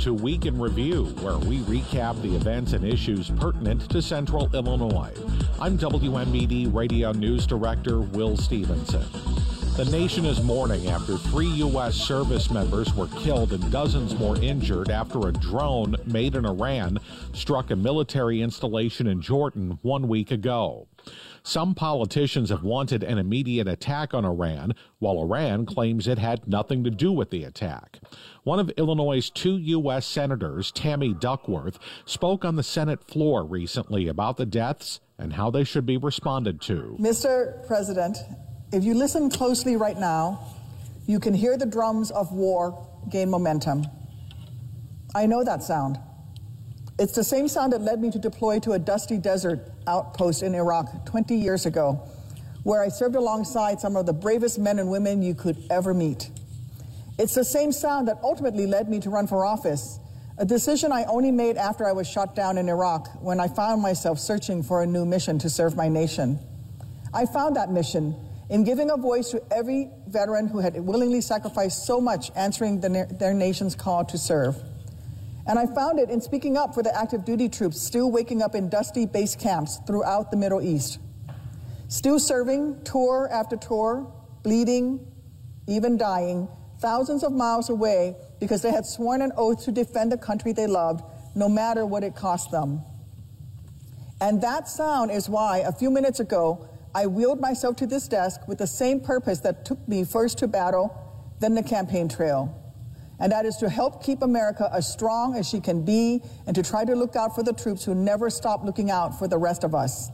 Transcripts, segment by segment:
to Week in Review, where we recap the events and issues pertinent to Central Illinois. I'm WMBD Radio News Director Will Stevenson. The nation is mourning after three U.S. service members were killed and dozens more injured after a drone made in Iran struck a military installation in Jordan one week ago. Some politicians have wanted an immediate attack on Iran, while Iran claims it had nothing to do with the attack. One of Illinois' two U.S. senators, Tammy Duckworth, spoke on the Senate floor recently about the deaths and how they should be responded to. Mr. President, if you listen closely right now, you can hear the drums of war gain momentum. I know that sound. It's the same sound that led me to deploy to a dusty desert outpost in Iraq 20 years ago, where I served alongside some of the bravest men and women you could ever meet. It's the same sound that ultimately led me to run for office, a decision I only made after I was shot down in Iraq when I found myself searching for a new mission to serve my nation. I found that mission in giving a voice to every veteran who had willingly sacrificed so much answering the, their nation's call to serve. And I found it in speaking up for the active duty troops still waking up in dusty base camps throughout the Middle East, still serving tour after tour, bleeding, even dying, thousands of miles away because they had sworn an oath to defend the country they loved, no matter what it cost them. And that sound is why, a few minutes ago, I wheeled myself to this desk with the same purpose that took me first to battle, then the campaign trail. And that is to help keep America as strong as she can be and to try to look out for the troops who never stop looking out for the rest of us.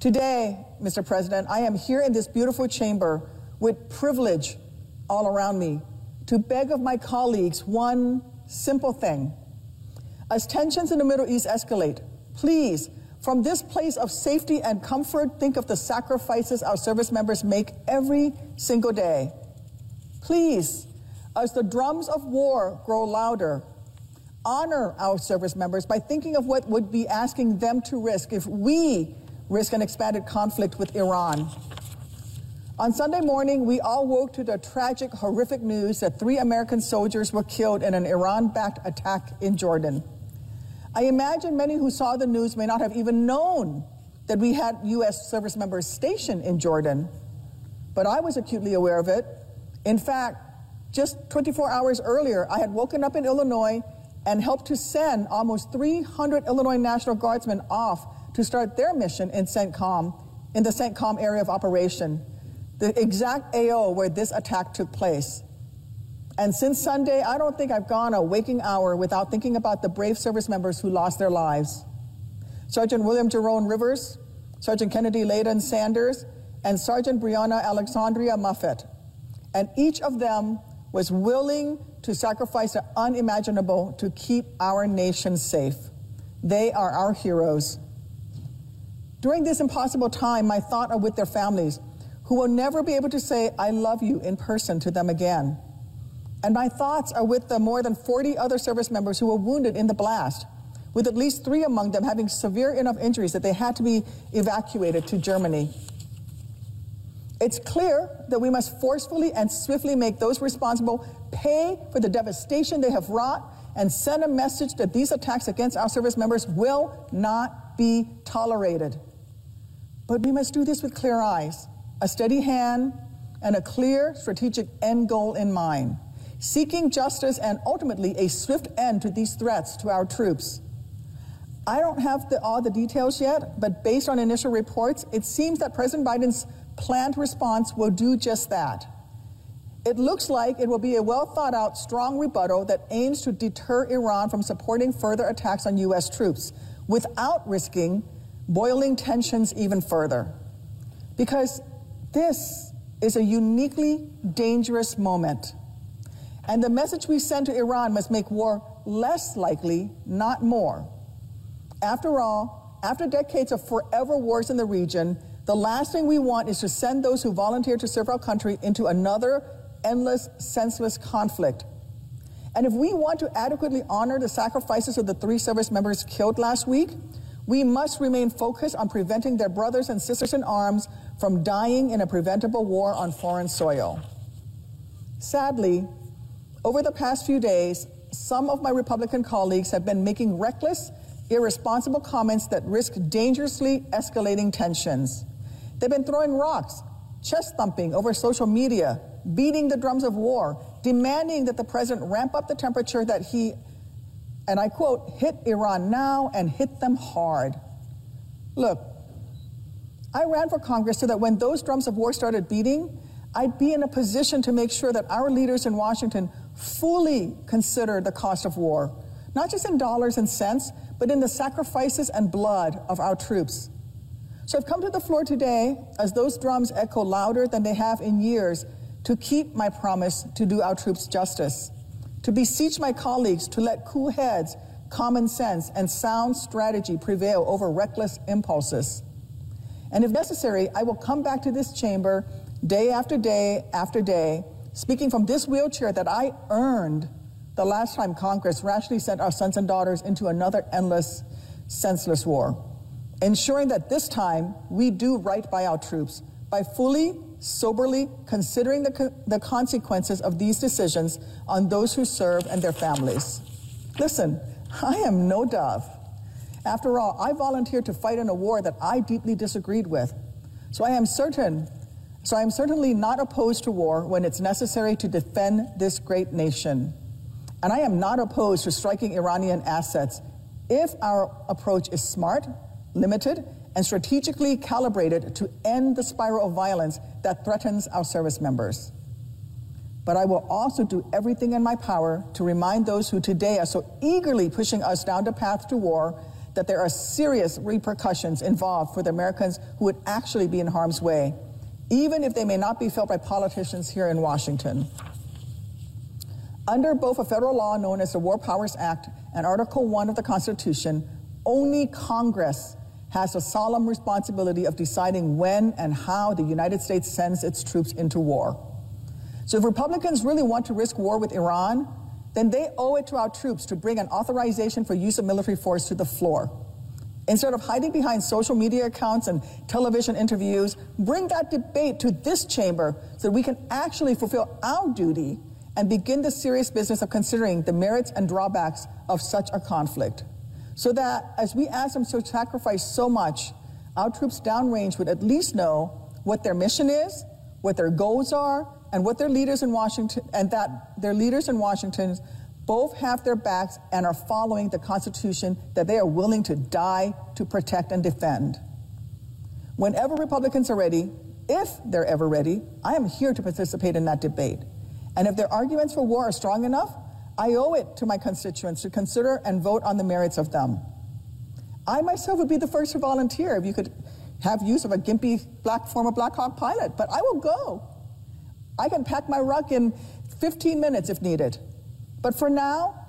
Today, Mr. President, I am here in this beautiful chamber with privilege all around me to beg of my colleagues one simple thing. As tensions in the Middle East escalate, please from this place of safety and comfort, think of the sacrifices our service members make every single day. Please, as the drums of war grow louder, honor our service members by thinking of what would be asking them to risk if we risk an expanded conflict with Iran. On Sunday morning, we all woke to the tragic, horrific news that three American soldiers were killed in an Iran backed attack in Jordan. I imagine many who saw the news may not have even known that we had U.S. service members stationed in Jordan, but I was acutely aware of it. In fact, just 24 hours earlier, I had woken up in Illinois and helped to send almost 300 Illinois National Guardsmen off to start their mission in CENTCOM, in the CENTCOM area of operation, the exact AO where this attack took place. And since Sunday, I don't think I've gone a waking hour without thinking about the brave service members who lost their lives. Sergeant William Jerome Rivers, Sergeant Kennedy Ladon Sanders, and Sergeant Breonna Alexsondria Moffett. And each of them was willing to sacrifice the unimaginable to keep our nation safe. They are our heroes. During this impossible time, my thoughts are with their families, who will never be able to say, I love you in person to them again. And my thoughts are with the more than 40 other service members who were wounded in the blast, with at least three among them having severe enough injuries that they had to be evacuated to Germany. It's clear that we must forcefully and swiftly make those responsible pay for the devastation they have wrought and send a message that these attacks against our service members will not be tolerated. But we must do this with clear eyes, a steady hand, and a clear strategic end goal in mind seeking justice and ultimately a swift end to these threats to our troops. I don't have the, all the details yet, but based on initial reports, it seems that President Biden's planned response will do just that. It looks like it will be a well thought out, strong rebuttal that aims to deter Iran from supporting further attacks on U.S. troops without risking boiling tensions even further. Because this is a uniquely dangerous moment. And the message we send to Iran must make war less likely, not more. After all, after decades of forever wars in the region, the last thing we want is to send those who volunteer to serve our country into another endless, senseless conflict. And if we want to adequately honor the sacrifices of the three service members killed last week, we must remain focused on preventing their brothers and sisters in arms from dying in a preventable war on foreign soil. Sadly, over the past few days, some of my Republican colleagues have been making reckless, irresponsible comments that risk dangerously escalating tensions. They've been throwing rocks, chest thumping over social media, beating the drums of war, demanding that the president ramp up the temperature that he, and I quote, hit Iran now and hit them hard. Look, I ran for Congress so that when those drums of war started beating, I'd be in a position to make sure that our leaders in Washington fully consider the cost of war, not just in dollars and cents, but in the sacrifices and blood of our troops. So I've come to the floor today as those drums echo louder than they have in years to keep my promise to do our troops justice, to beseech my colleagues to let cool heads, common sense, and sound strategy prevail over reckless impulses. And if necessary, I will come back to this chamber day after day after day, speaking from this wheelchair that I earned the last time Congress rashly sent our sons and daughters into another endless, senseless war, ensuring that this time we do right by our troops by fully, soberly considering the, co- the consequences of these decisions on those who serve and their families. Listen, I am no dove. After all, I volunteered to fight in a war that I deeply disagreed with. So I am certain, so I am certainly not opposed to war when it's necessary to defend this great nation. And I am not opposed to striking Iranian assets if our approach is smart, limited, and strategically calibrated to end the spiral of violence that threatens our service members. But I will also do everything in my power to remind those who today are so eagerly pushing us down the path to war that there are serious repercussions involved for the Americans who would actually be in harm's way, even if they may not be felt by politicians here in Washington. Under both a federal law known as the War Powers Act and Article 1 of the Constitution, only Congress has a solemn responsibility of deciding when and how the United States sends its troops into war. So if Republicans really want to risk war with Iran, then they owe it to our troops to bring an authorization for use of military force to the floor. Instead of hiding behind social media accounts and television interviews, bring that debate to this chamber so that we can actually fulfill our duty and begin the serious business of considering the merits and drawbacks of such a conflict. So that as we ask them to sacrifice so much, our troops downrange would at least know what their mission is, what their goals are, and what their leaders in Washington, and that their leaders in Washington both have their backs and are following the Constitution that they are willing to die to protect and defend. Whenever Republicans are ready, if they're ever ready, I am here to participate in that debate. And if their arguments for war are strong enough, I owe it to my constituents to consider and vote on the merits of them. I myself would be the first to volunteer if you could have use of a gimpy black former Black Hawk pilot, but I will go. I can pack my ruck in 15 minutes if needed. But for now,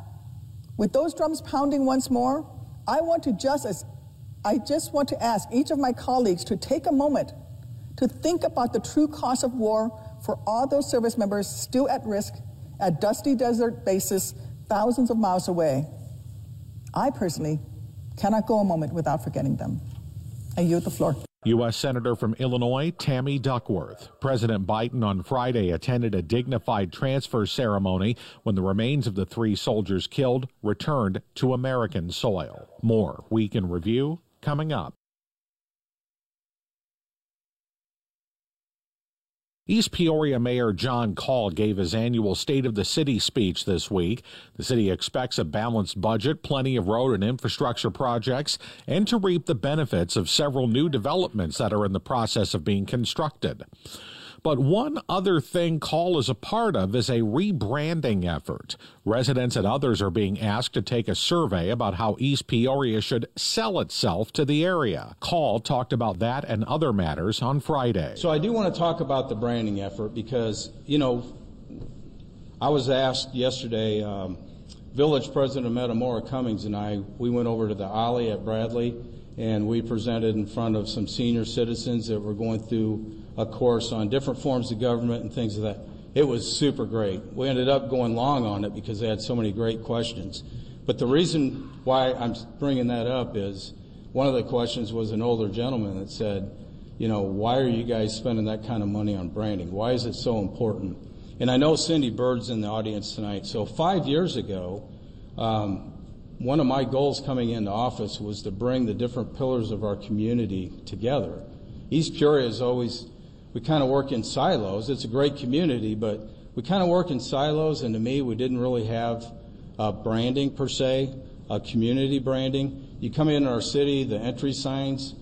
with those drums pounding once more, I want to just as I just want to ask each of my colleagues to take a moment to think about the true cost of war for all those service members still at risk at dusty desert bases thousands of miles away. I personally cannot go a moment without forgetting them. I yield the floor. U.S. Senator from Illinois Tammy Duckworth. President Biden on Friday attended a dignified transfer ceremony when the remains of the three soldiers killed returned to American soil. More Week in Review coming up. East Peoria Mayor John Call gave his annual State of the City speech this week. The city expects a balanced budget, plenty of road and infrastructure projects, and to reap the benefits of several new developments that are in the process of being constructed. But one other thing Call is a part of is a rebranding effort. Residents and others are being asked to take a survey about how East Peoria should sell itself to the area. Call talked about that and other matters on Friday. So I do want to talk about the branding effort because, you know, I was asked yesterday, um, Village President Metamora Cummings and I, we went over to the OLLI at Bradley and we presented in front of some senior citizens that were going through a course on different forms of government and things of like that. It was super great. We ended up going long on it because they had so many great questions. But the reason why I'm bringing that up is one of the questions was an older gentleman that said, you know, why are you guys spending that kind of money on branding? Why is it so important? And I know Cindy Bird's in the audience tonight. So five years ago, um, one of my goals coming into office was to bring the different pillars of our community together. East Peoria is always, we kind of work in silos. It's a great community, but we kind of work in silos, and to me, we didn't really have uh, branding per se, uh, community branding. You come into our city, the entry signs,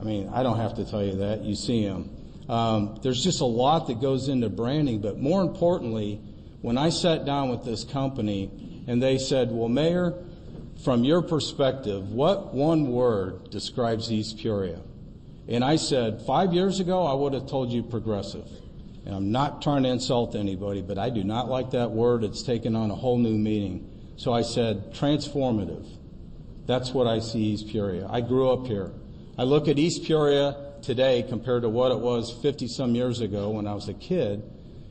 I mean, I don't have to tell you that. You see them. Um, there's just a lot that goes into branding, but more importantly, when I sat down with this company and they said, Well, Mayor, from your perspective, what one word describes East Peoria? And I said, Five years ago, I would have told you progressive. And I'm not trying to insult anybody, but I do not like that word. It's taken on a whole new meaning. So I said, transformative. That's what I see East Peoria. I grew up here. I look at East Peoria today compared to what it was 50 some years ago when I was a kid,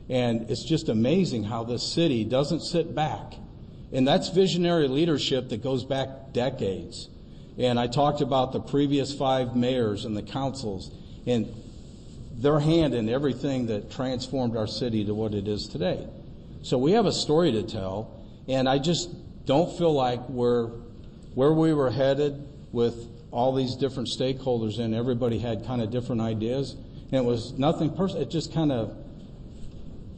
and it's just amazing how this city doesn't sit back. And that's visionary leadership that goes back decades. And I talked about the previous five mayors and the councils and their hand in everything that transformed our city to what it is today. So we have a story to tell, and I just don't feel like we're where we were headed with all these different stakeholders and Everybody had kind of different ideas, and it was nothing personal. It just kind of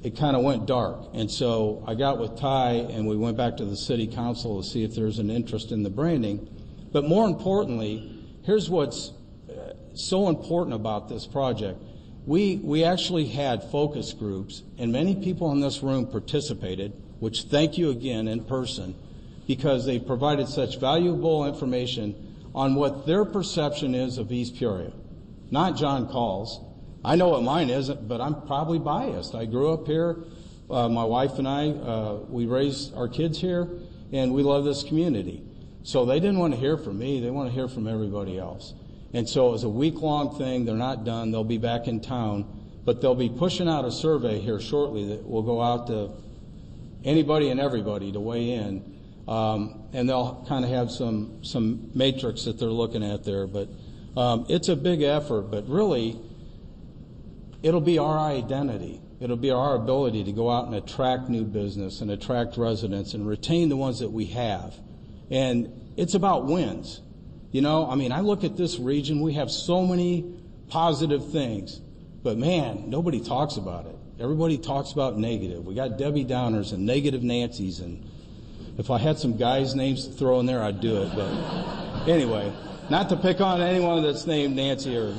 it kind of went dark. And so I got with Ty, and we went back to the city council to see if there's an interest in the branding. But more importantly, here's what's uh, so important about this project. We, we actually had focus groups, and many people in this room participated, which thank you again in person, because they provided such valuable information on what their perception is of East Peoria, not John Call's. I know what mine is, but I'm probably biased. I grew up here. Uh, my wife and I, uh, we raised our kids here, and we love this community. So they didn't want to hear from me. They want to hear from everybody else. And so it was a week long thing. They're not done. They'll be back in town, but they'll be pushing out a survey here shortly that will go out to anybody and everybody to weigh in um, and they'll kind of have some some matrix that they're looking at there. But um, it's a big effort. But really, it'll be our identity. It'll be our ability to go out and attract new business and attract residents and retain the ones that we have. And it's about wins. You know, I mean, I look at this region, we have so many positive things, but man, nobody talks about it. Everybody talks about negative. We got Debbie Downers and negative Nancy's and if I had some guys' names to throw in there, I'd do it. But anyway, not to pick on anyone that's named Nancy or.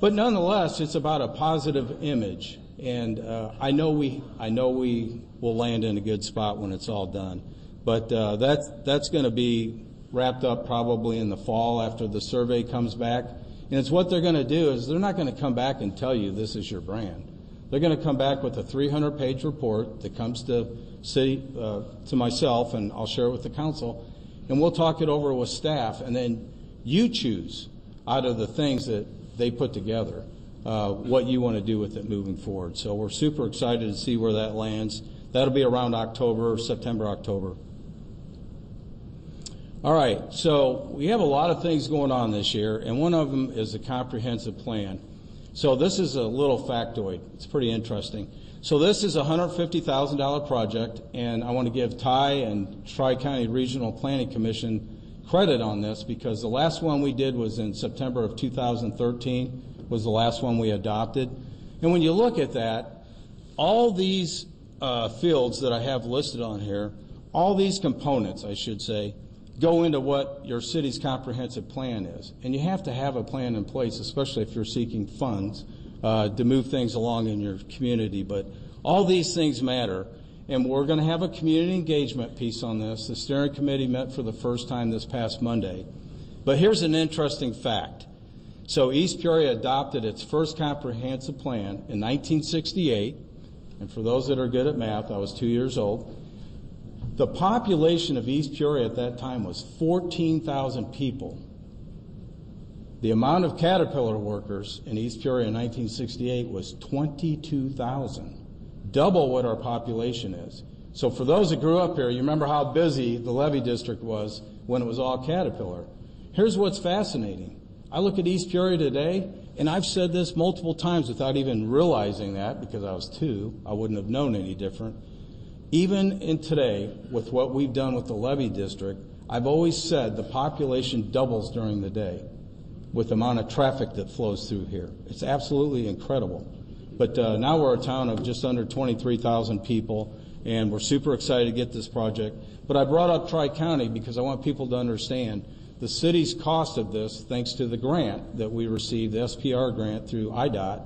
But nonetheless, it's about a positive image, and uh, I know we I know we will land in a good spot when it's all done. But uh, that's that's going to be wrapped up probably in the fall after the survey comes back. And it's what they're going to do is they're not going to come back and tell you this is your brand. They're going to come back with a 300 page report that comes to city, uh, to myself, and I'll share it with the council, and we'll talk it over with staff, and then you choose out of the things that they put together uh, what you want to do with it moving forward. So we're super excited to see where that lands. That'll be around October, September, October. All right, so we have a lot of things going on this year, and one of them is the comprehensive plan. So this is a little factoid. It's pretty interesting. So this is a $150,000 project, and I want to give Ty and Tri-County Regional Planning Commission credit on this because the last one we did was in September of 2013 was the last one we adopted. And when you look at that, all these uh, fields that I have listed on here, all these components, I should say, go into what your city's comprehensive plan is. And you have to have a plan in place, especially if you're seeking funds uh, to move things along in your community. But all these things matter. And we're going to have a community engagement piece on this. The steering committee met for the first time this past Monday. But here's an interesting fact. So East Peoria adopted its first comprehensive plan in 1968. And for those that are good at math, I was two years old. The population of East Peoria at that time was 14,000 people. The amount of Caterpillar workers in East Peoria in 1968 was 22,000, double what our population is. So for those that grew up here, you remember how busy the levee district was when it was all Caterpillar. Here's what's fascinating. I look at East Peoria today, and I've said this multiple times without even realizing that because I was two. I wouldn't have known any different. even in today, with what we've done with the levee district, I've always said the population doubles during the day with the amount of traffic that flows through here. It's absolutely incredible. But uh, now we're a town of just under 23,000 people, and we're super excited to get this project. But I brought up Tri County because I want people to understand the city's cost of this, thanks to the grant that we received, the SPR grant through IDOT,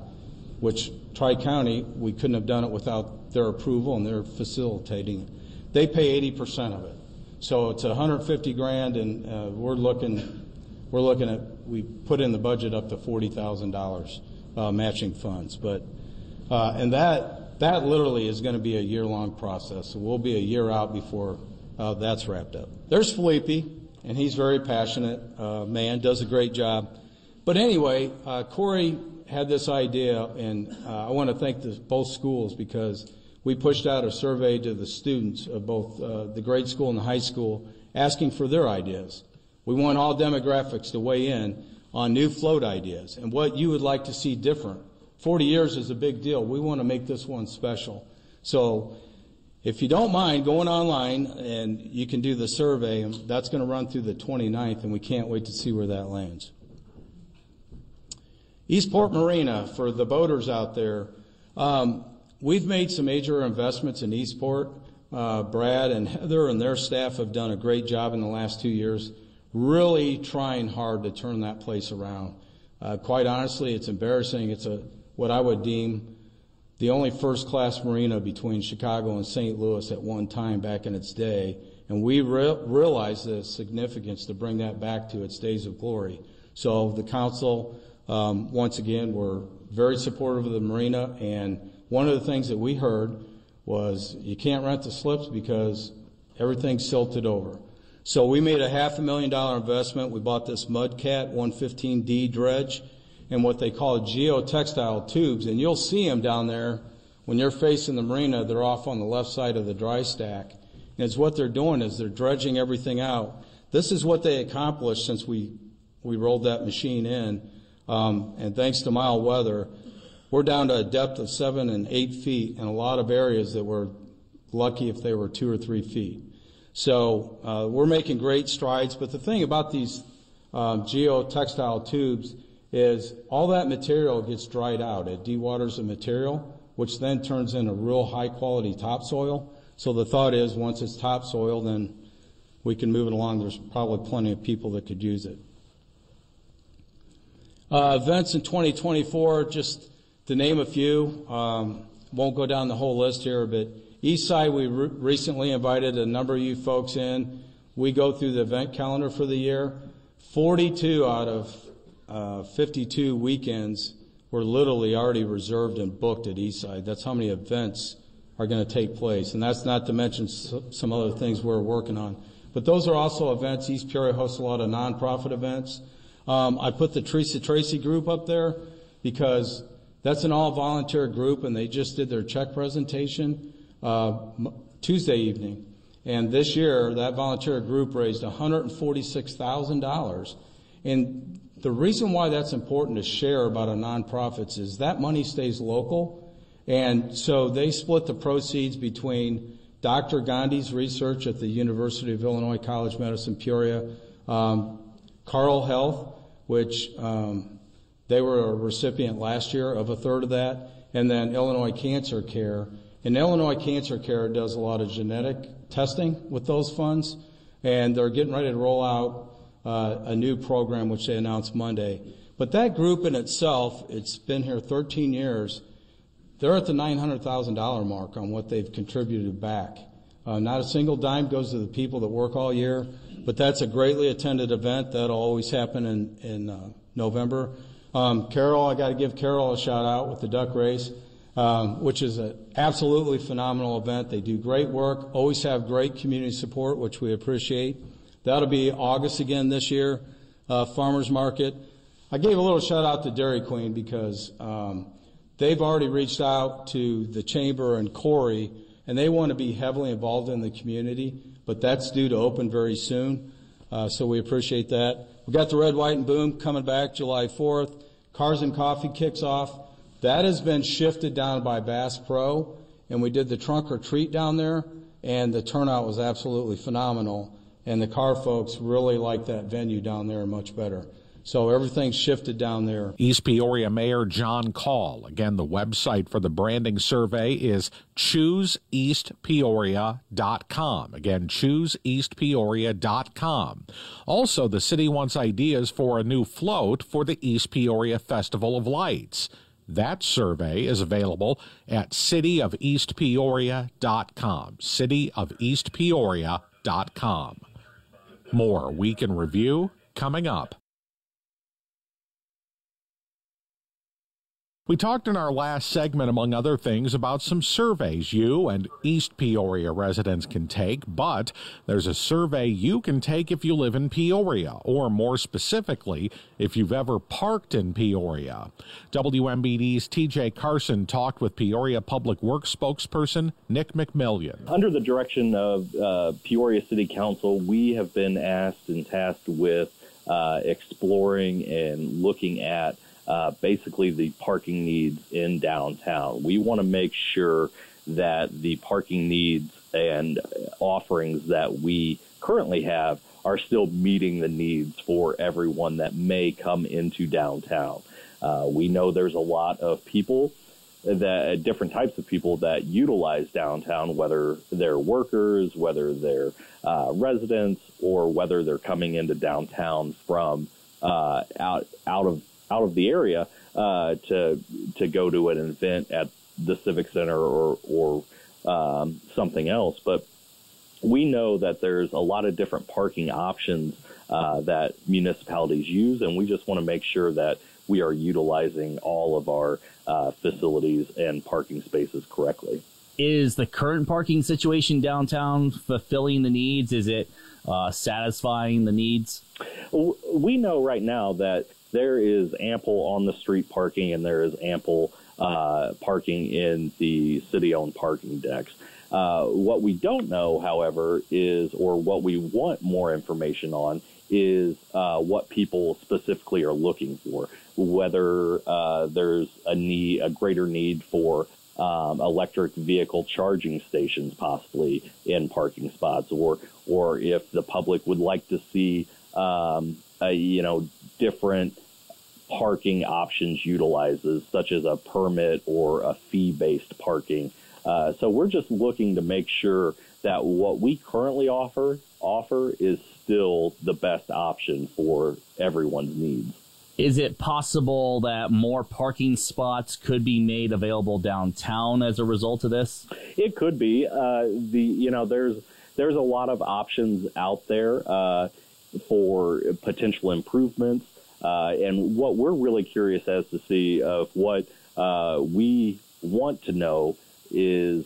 which Tri County, we couldn't have done it without their approval and they're facilitating it. They pay 80% of it. So it's 150 grand, and uh, we're looking, we're looking at, we put in the budget up to $40,000 uh, matching funds. But, uh, and that, that literally is going to be a year-long process. So we'll be a year out before uh, that's wrapped up. There's Felipe, and he's very passionate uh, man, does a great job. But anyway, uh, Corey had this idea, and uh, I want to thank the, both schools because we pushed out a survey to the students of both uh, the grade school and the high school asking for their ideas. We want all demographics to weigh in on new float ideas and what you would like to see different. 40 years is a big deal. We want to make this one special. So if you don't mind going online and you can do the survey, that's going to run through the 29th, and we can't wait to see where that lands. Eastport Marina, for the boaters out there, um, we've made some major investments in Eastport. Uh, Brad and Heather and their staff have done a great job in the last two years, really trying hard to turn that place around. Uh, quite honestly, it's embarrassing. It's a what I would deem the only first class marina between Chicago and St. Louis at one time back in its day. And we re- realized the significance to bring that back to its days of glory. So the council, um, once again, were very supportive of the marina. And one of the things that we heard was you can't rent the slips because everything's silted over. So we made a half a million dollar investment. We bought this Mudcat 115D dredge and what they call geotextile tubes. And you'll see them down there when you're facing the marina. They're off on the left side of the dry stack. And it's what they're doing is they're dredging everything out. This is what they accomplished since we, we rolled that machine in. Um, and thanks to mild weather, we're down to a depth of seven and eight feet in a lot of areas that were lucky if they were two or three feet. So uh, we're making great strides. But the thing about these um, geotextile tubes is all that material gets dried out. It dewaters the material, which then turns into real high quality topsoil. So the thought is once it's topsoil, then we can move it along. There's probably plenty of people that could use it. Uh, events in 2024, just to name a few, um, won't go down the whole list here, but Eastside, we re- recently invited a number of you folks in. We go through the event calendar for the year. 42 out of uh, 52 weekends were literally already reserved and booked at Eastside. That's how many events are going to take place. And that's not to mention some other things we're working on. But those are also events. East Peoria hosts a lot of nonprofit events. Um, I put the Teresa Tracy group up there because that's an all volunteer group and they just did their check presentation uh, Tuesday evening. And this year, that volunteer group raised $146,000. And the reason why that's important to share about our nonprofits is that money stays local. And so they split the proceeds between Dr. Gandhi's research at the University of Illinois College of Medicine, Peoria, um, Carle Health, which um, they were a recipient last year of a third of that, and then Illinois Cancer Care. And Illinois Cancer Care does a lot of genetic testing with those funds, and they're getting ready to roll out uh, a new program which they announced Monday. But that group in itself, it's been here 13 years. They're at the $900,000 mark on what they've contributed back. Uh, not a single dime goes to the people that work all year, but that's a greatly attended event. That'll always happen in, in uh, November. Um, Carol, I got to give Carol a shout out with the duck race, um, which is an absolutely phenomenal event. They do great work, always have great community support, which we appreciate. That'll be August again this year, uh, farmers market. I gave a little shout out to Dairy Queen because um, they've already reached out to the chamber and Corey, and they want to be heavily involved in the community. But that's due to open very soon, uh, so we appreciate that. We got the Red, White, and Boom coming back July 4th. Cars and Coffee kicks off. That has been shifted down by Bass Pro, and we did the trunk or treat down there, and the turnout was absolutely phenomenal. And the car folks really liked that venue down there much better. So everything's shifted down there. East Peoria Mayor John Call. Again, the website for the branding survey is chooseeastpeoria.com. Again, chooseeastpeoria.com. Also, the city wants ideas for a new float for the East Peoria Festival of Lights. That survey is available at cityofeastpeoria.com. Cityofeastpeoria.com. More Week in Review coming up. We talked in our last segment, among other things, about some surveys you and East Peoria residents can take, but there's a survey you can take if you live in Peoria, or more specifically, if you've ever parked in Peoria. WMBD's TJ Carson talked with Peoria Public Works spokesperson Nick McMillian. Under the direction of uh, Peoria City Council, we have been asked and tasked with uh, exploring and looking at uh, basically the parking needs in downtown. We want to make sure that the parking needs and offerings that we currently have are still meeting the needs for everyone that may come into downtown. Uh, we know there's a lot of people that different types of people that utilize downtown, whether they're workers, whether they're uh, residents, or whether they're coming into downtown from uh, out out of out of the area uh, to to go to an event at the civic center or or um, something else. But we know that there's a lot of different parking options uh, that municipalities use, and we just want to make sure that we are utilizing all of our uh, facilities and parking spaces correctly. Is the current parking situation downtown fulfilling the needs? Is it uh, satisfying the needs? We know right now that there is ample on the street parking and there is ample uh, parking in the city owned parking decks. Uh, what we don't know, however, is, or what we want more information on, is uh, what people specifically are looking for. Whether uh, there's a need, a greater need for um, electric vehicle charging stations, possibly in parking spots, or or if the public would like to see, um, a, you know, different parking options utilizes, such as a permit or a fee based parking. Uh, so we're just looking to make sure that what we currently offer offer is still the best option for everyone's needs. Is it possible that more parking spots could be made available downtown as a result of this? It could be. Uh, the you know there's there's a lot of options out there uh, for potential improvements. Uh, and what we're really curious as to see of what uh, we want to know is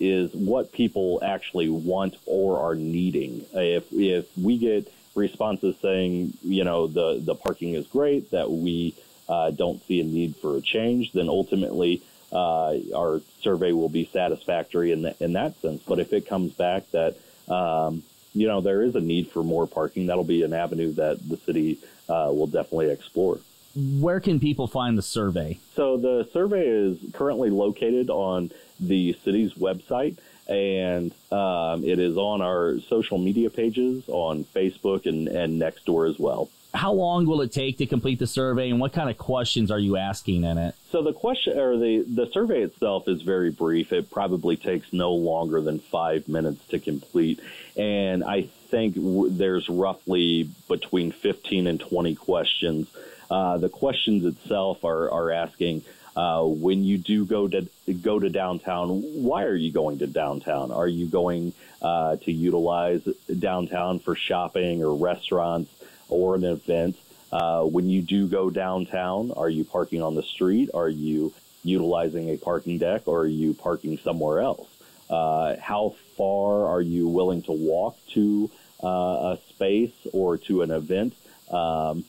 is what people actually want or are needing. If if we get responses saying you know the the parking is great, that we uh, don't see a need for a change, then ultimately uh, our survey will be satisfactory in that in that sense. But if it comes back that um, you know there is a need for more parking, that'll be an avenue that the city uh, we'll definitely explore. Where can people find the survey? So the survey is currently located on the city's website, and um, it is on our social media pages on Facebook and, and Nextdoor as well. How long will it take to complete the survey, and what kind of questions are you asking in it? So the question or the the survey itself is very brief. It probably takes no longer than five minutes to complete, and I think there's roughly between 15 and 20 questions. Uh, the questions itself are, are asking uh, when you do go to go to downtown, why are you going to downtown? Are you going uh, to utilize downtown for shopping or restaurants or an event? Uh, when you do go downtown, are you parking on the street? Are you utilizing a parking deck, or are you parking somewhere else? Uh, how far are you willing to walk to uh, a space or to an event. Um,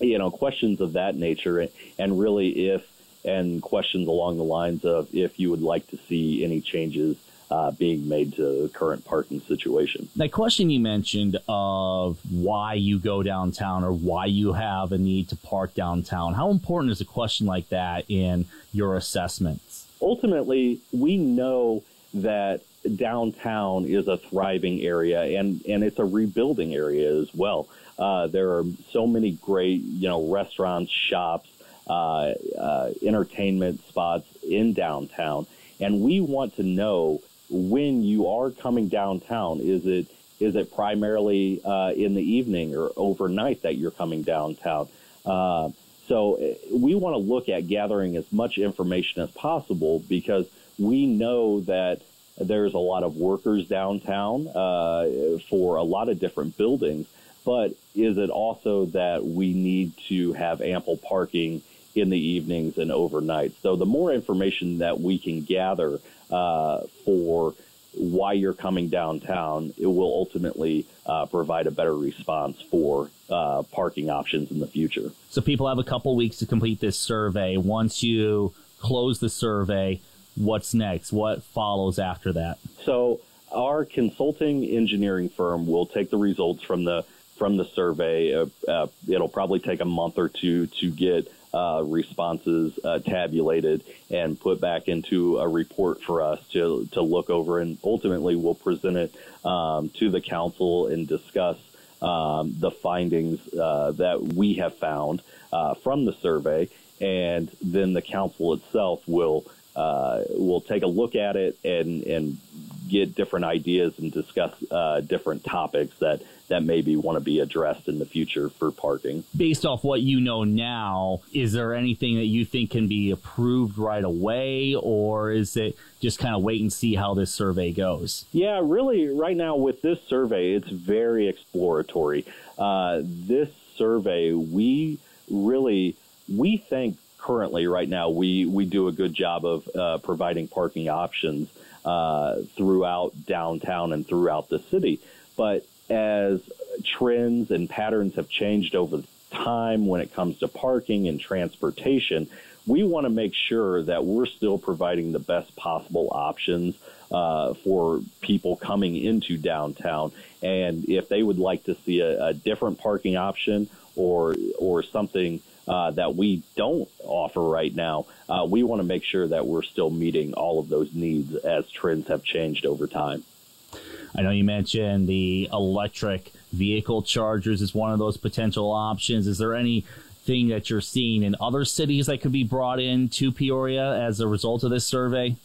you know, questions of that nature, and really if and questions along the lines of if you would like to see any changes uh, being made to the current parking situation. That question you mentioned of why you go downtown or why you have a need to park downtown, how important is a question like that in your assessments? ultimately, we know that downtown is a thriving area and, and it's a rebuilding area as well. Uh, there are so many great, you know, restaurants, shops, uh, uh, entertainment spots in downtown, and we want to know when you are coming downtown. Is it is it primarily uh, in the evening or overnight that you're coming downtown? Uh, so uh, we want to look at gathering as much information as possible because we know that there's a lot of workers downtown uh, for a lot of different buildings. But is it also that we need to have ample parking in the evenings and overnight? So the more information that we can gather uh, for why you're coming downtown, it will ultimately uh, provide a better response for uh, parking options in the future. So people have a couple weeks to complete this survey. Once you close the survey, what's next? What follows after that? So our consulting engineering firm will take the results from the from the survey. Uh, uh, it'll probably take a month or two to get uh, responses uh, tabulated and put back into a report for us to to look over, and ultimately we'll present it um, to the council and discuss um, the findings uh, that we have found uh, from the survey, and then the council itself will uh, we'll take a look at it and and get different ideas and discuss uh, different topics that that maybe want to be addressed in the future for parking. Based off what you know now, is there anything that you think can be approved right away, or is it just kind of wait and see how this survey goes? Yeah, really, right now with this survey, it's very exploratory. Uh, this survey, we really we think currently right now we we do a good job of uh, providing parking options uh, throughout downtown and throughout the city. But as trends and patterns have changed over time when it comes to parking and transportation, we want to make sure that we're still providing the best possible options uh, for people coming into downtown. And if they would like to see a, a different parking option or or something uh, that we don't offer right now, uh, we want to make sure that we're still meeting all of those needs as trends have changed over time. I know you mentioned the electric vehicle chargers is one of those potential options. Is there anything that you're seeing in other cities that could be brought in to Peoria as a result of this survey?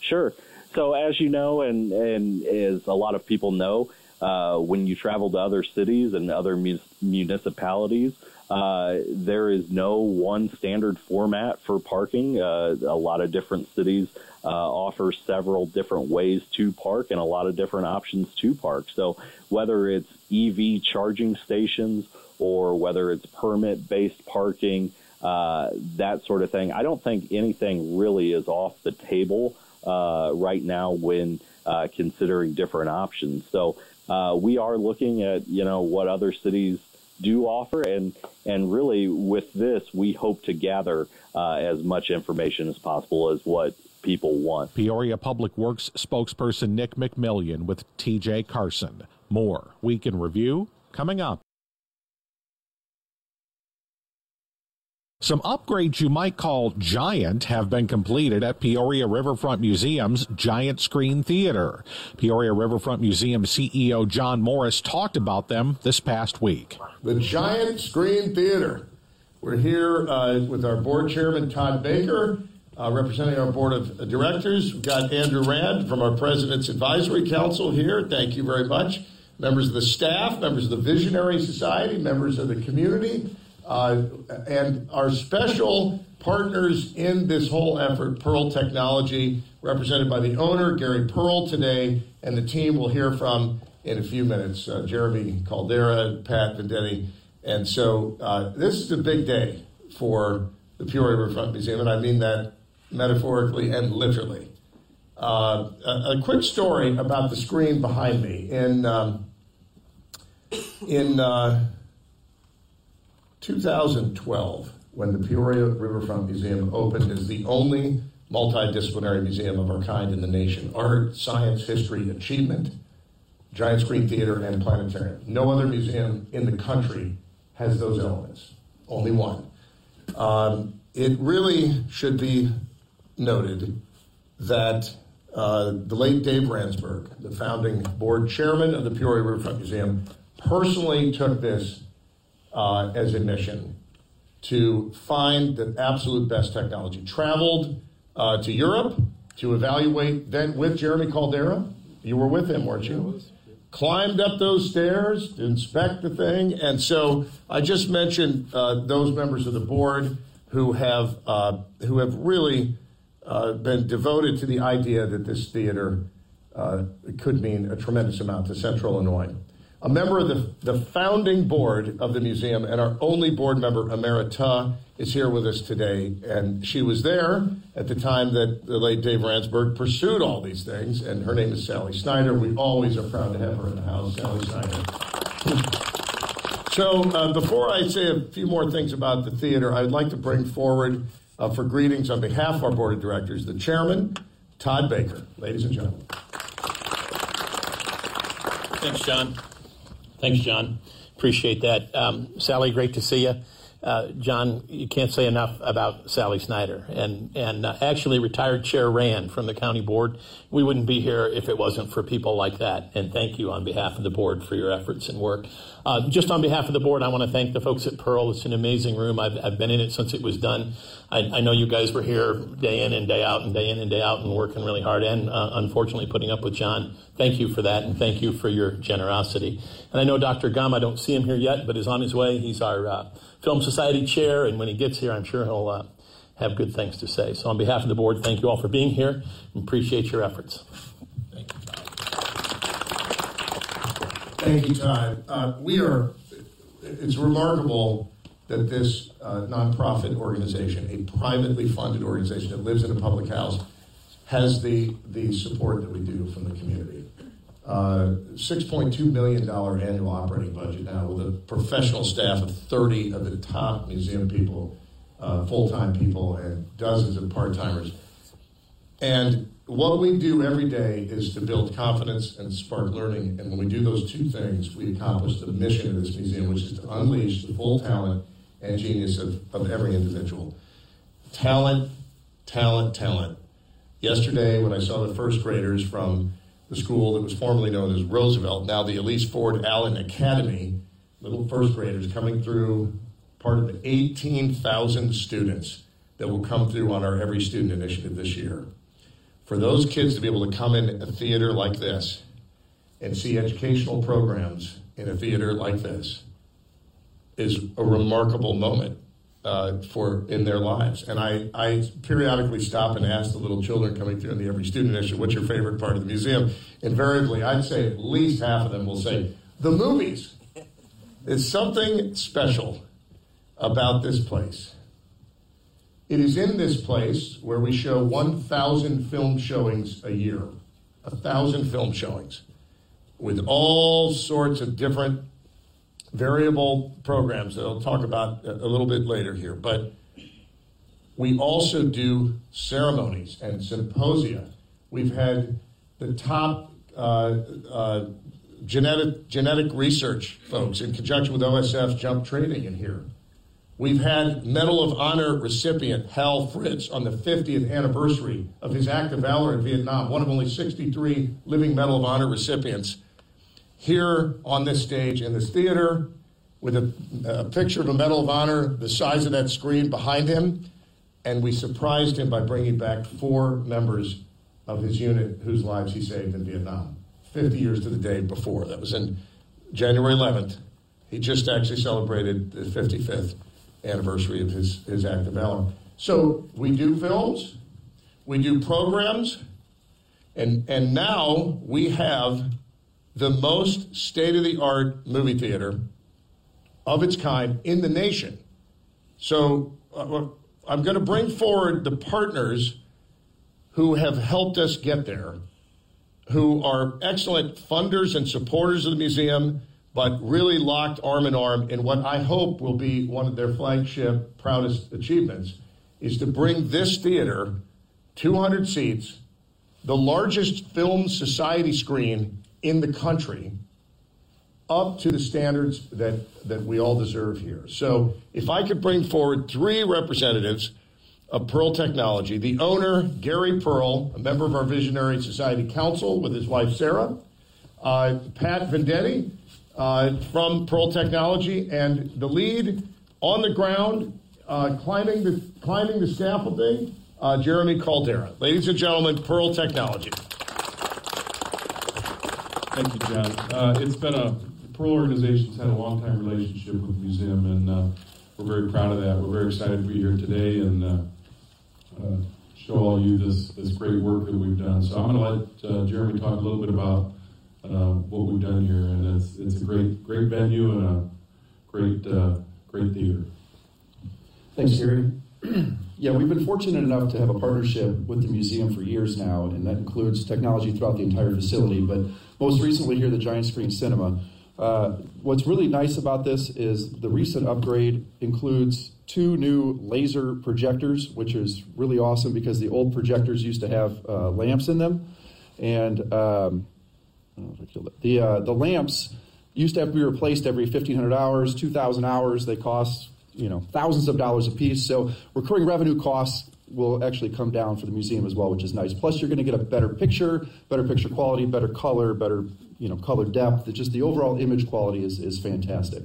Sure. So, as you know, and, and as a lot of people know, uh, when you travel to other cities and other municipalities, uh, there is no one standard format for parking. Uh, a lot of different cities uh, offer several different ways to park and a lot of different options to park. So whether it's EV charging stations or whether it's permit based parking, uh, that sort of thing, I don't think anything really is off the table uh, right now when uh, considering different options. So we are looking at you know what other cities do offer. And, and really, with this, we hope to gather uh, as much information as possible as what people want. Peoria Public Works spokesperson Nick McMillian with TJ Carson. More Week in Review coming up. Some upgrades you might call giant have been completed at Peoria Riverfront Museum's Giant Screen Theater. Peoria Riverfront Museum CEO John Morris talked about them this past week. The Giant Screen Theater. We're here uh, with our board chairman, Todd Baker, uh, representing our board of directors. We've got Andrew Rand from our President's Advisory Council here. Thank you very much. Members of the staff, members of the Visionary Society, members of the community. Uh, and our special partners in this whole effort, Pearl Technology, represented by the owner, Gary Pearl, today, and the team we'll hear from in a few minutes uh, Jeremy Caldera, Pat Vendetti. And so uh, this is a big day for the Peoria Riverfront Museum, and I mean that metaphorically and literally. Uh, a, a, quick story about the screen behind me. In, um, in uh, 2012, when the Peoria Riverfront Museum opened as the only multidisciplinary museum of our kind in the nation art, science, history, achievement, giant screen theater, and planetarium. No other museum in the country has those elements, only one. Um, it really should be noted that uh, the late Dave Ransberg, the founding board chairman of the Peoria Riverfront Museum, personally took this uh, as a mission to find the absolute best technology. Traveled uh, to Europe to evaluate, then with Jeremy Caldera. You were with him, weren't you? Climbed up those stairs to inspect the thing. And so I just mentioned uh, those members of the board who have, uh, who have really uh, been devoted to the idea that this theater uh, could mean a tremendous amount to Central Illinois. A member of the, the founding board of the museum and our only board member, Emerita, is here with us today. And she was there at the time that the late Dave Ransburg pursued all these things. And her name is Sally Snyder. We always are proud to have her in the house, Sally Snyder. So, uh, before I say a few more things about the theater, I'd like to bring forward uh, for greetings on behalf of our board of directors the chairman, Todd Baker. Ladies and gentlemen. Thanks, John. Thanks, John. Appreciate that. Um, Sally, great to see you. Uh, John, you can't say enough about Sally Snyder, and and uh, actually retired Chair Rand from the county board. We wouldn't be here if it wasn't for people like that. And thank you on behalf of the board for your efforts and work. Uh, just on behalf of the board, I want to thank the folks at Pearl. It's an amazing room. I've, I've been in it since it was done. I, I, know you guys were here day in and day out and day in and day out and working really hard and uh, unfortunately putting up with John. Thank you for that and thank you for your generosity. And I know Dr. Gum, I don't see him here yet, but is on his way. He's our uh, Film Society chair, and when he gets here, I'm sure he'll uh, have good things to say. So, on behalf of the board, thank you all for being here and appreciate your efforts. Thank you, Todd. Thank you, Todd. Uh, we are, it's remarkable that this uh, nonprofit organization, a privately funded organization that lives in a public house, has the, the support that we do from the community. Uh, $6.2 million annual operating budget now with a professional staff of 30 of the top museum people, uh, full time people, and dozens of part timers. And what we do every day is to build confidence and spark learning. And when we do those two things, we accomplish the mission of this museum, which is to unleash the full talent and genius of, of every individual. Talent, talent, talent. Yesterday, when I saw the first graders from the school that was formerly known as Roosevelt, now the Elise Ford Allen Academy, little first graders coming through, part of the 18,000 students that will come through on our Every Student Initiative this year. For those kids to be able to come in a theater like this and see educational programs in a theater like this is a remarkable moment uh, for in their lives. And I, I periodically stop and ask the little children coming through in the Every Student Initiative, what's your favorite part of the museum? Invariably, I'd say at least half of them will say, the movies. It's something special about this place. It is in this place where we show 1,000 film showings a year, a thousand film showings, with all sorts of different variable programs that I'll talk about a little bit later here. But we also do ceremonies and symposia. We've had the top uh, uh, genetic, genetic research folks in conjunction with OSF Jump Trading in here. We've had Medal of Honor recipient Hal Fritz on the 50th anniversary of his act of valor in Vietnam, one of only 63 living Medal of Honor recipients here on this stage in this theater with a, a, picture of a Medal of Honor the size of that screen behind him. And we surprised him by bringing back four members of his unit whose lives he saved in Vietnam, 50 years to the day before. That was in January 11th. He just actually celebrated the 55th anniversary of his, his act of valor. So we do films, we do programs, and, and now we have the most state of the art movie theater of its kind in the nation. So uh, I'm going to bring forward the partners who have helped us get there, who are excellent funders and supporters of the museum, but really locked arm in arm in what I hope will be one of their flagship, proudest achievements, is to bring this theater, 200 seats, the largest film society screen in the country up to the standards that, that we all deserve here. So if I could bring forward three representatives of Pearl Technology. The owner, Gary Pearl, a member of our Visionary Society Council with his wife Sarah, uh, Pat Vendetti uh, from Pearl Technology, and the lead on the ground, uh, climbing the climbing the scaffolding, uh, Jeremy Caldera. Ladies and gentlemen, Pearl Technology. Thank you, John. Uh, it's been a Pearl organization's had a long time relationship with the museum, and uh, we're very proud of that. We're very excited to be here today and uh, uh show all you this this great work that we've done. So I'm going to let uh, Jeremy talk a little bit about uh, what we've done here, and it's it's a great great venue and a great great theater. Thanks, Gary. yeah, we've been fortunate enough to have a partnership with the museum for years now, and that includes technology throughout the entire facility. But most recently here, the Giant Screen Cinema. Uh, what's really nice about this is the recent upgrade includes two new laser projectors, which is really awesome because the old projectors used to have uh, lamps in them, and um, the uh, the lamps used to have to be replaced every 1,500 hours, 2,000 hours. They cost you know thousands of dollars a piece. So recurring revenue costs will actually come down for the museum as well, which is nice. Plus, you're going to get a better picture, better picture quality, better color, better you know color depth. Just the overall image quality is is fantastic.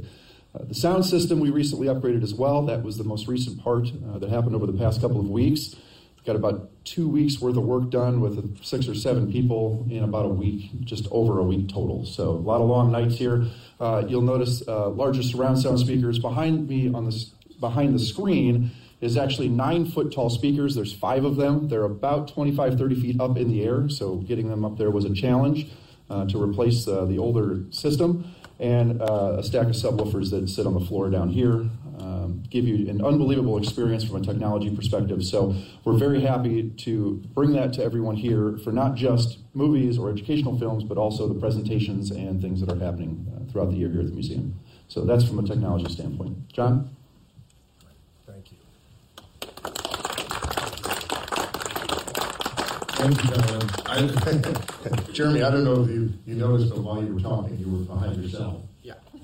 Uh, the sound system we recently upgraded as well. That was the most recent part uh, that happened over the past couple of weeks. Got about two weeks worth of work done with six or seven people in about a week, just over a week total. So a lot of long nights here. Uh, you'll notice uh, larger surround sound speakers behind me on the behind the screen is actually nine foot tall speakers. There's five of them. They're about 25, 30 feet up in the air. So getting them up there was a challenge uh, to replace uh, the older system. And uh, a stack of subwoofers that sit on the floor down here give you an unbelievable experience from a technology perspective. So we're very happy to bring that to everyone here for not just movies or educational films, but also the presentations and things that are happening uh, throughout the year here at the museum. So that's from a technology standpoint. John? Thank you. Thank you, gentlemen. I, Jeremy, I don't know if you, you noticed, but while you were talking, you were behind yourself.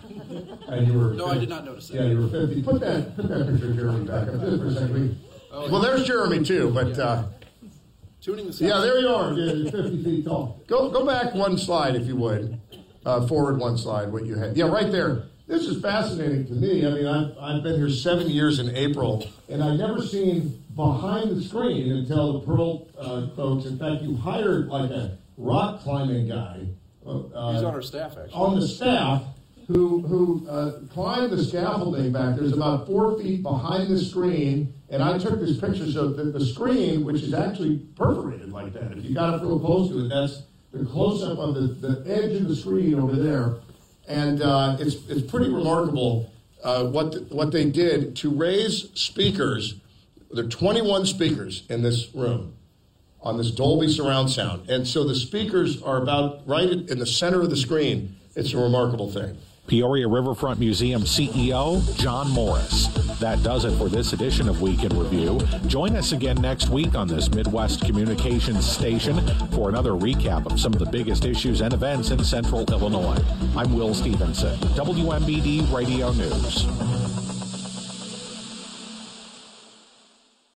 Yeah. And you were. No, I did not notice that. Yeah, you were 50. Put that, put that picture of Jeremy back up just for a second. Oh, well, there's Jeremy, too, but. Uh, Tuning the Yeah, there you are. Yeah, 50 feet tall. Go, go back one slide, if you would. Uh, forward one slide, what you had. Yeah, right there. This is fascinating to me. I mean, I've, I've been here seven years in April, and I've never seen behind the screen until the Pearl uh, folks. In fact, you hired like a rock climbing guy. Uh, He's on our staff, actually. On the staff, who who uh, climbed the scaffolding back. There's about four feet behind the screen, and I took this picture so that the screen, which is actually perforated like that, if you got up real close to it, that's the close up of the, the edge of the screen over there, and uh, it's it's pretty remarkable uh, what the, what they did to raise speakers. There are 21 speakers in this room on this Dolby surround sound, and so the speakers are about right in the center of the screen. It's a remarkable thing. Peoria Riverfront Museum CEO John Morris. That does it for this edition of Week in Review. Join us again next week on this Midwest Communications station for another recap of some of the biggest issues and events in central Illinois. I'm Will Stevenson, WMBD Radio News.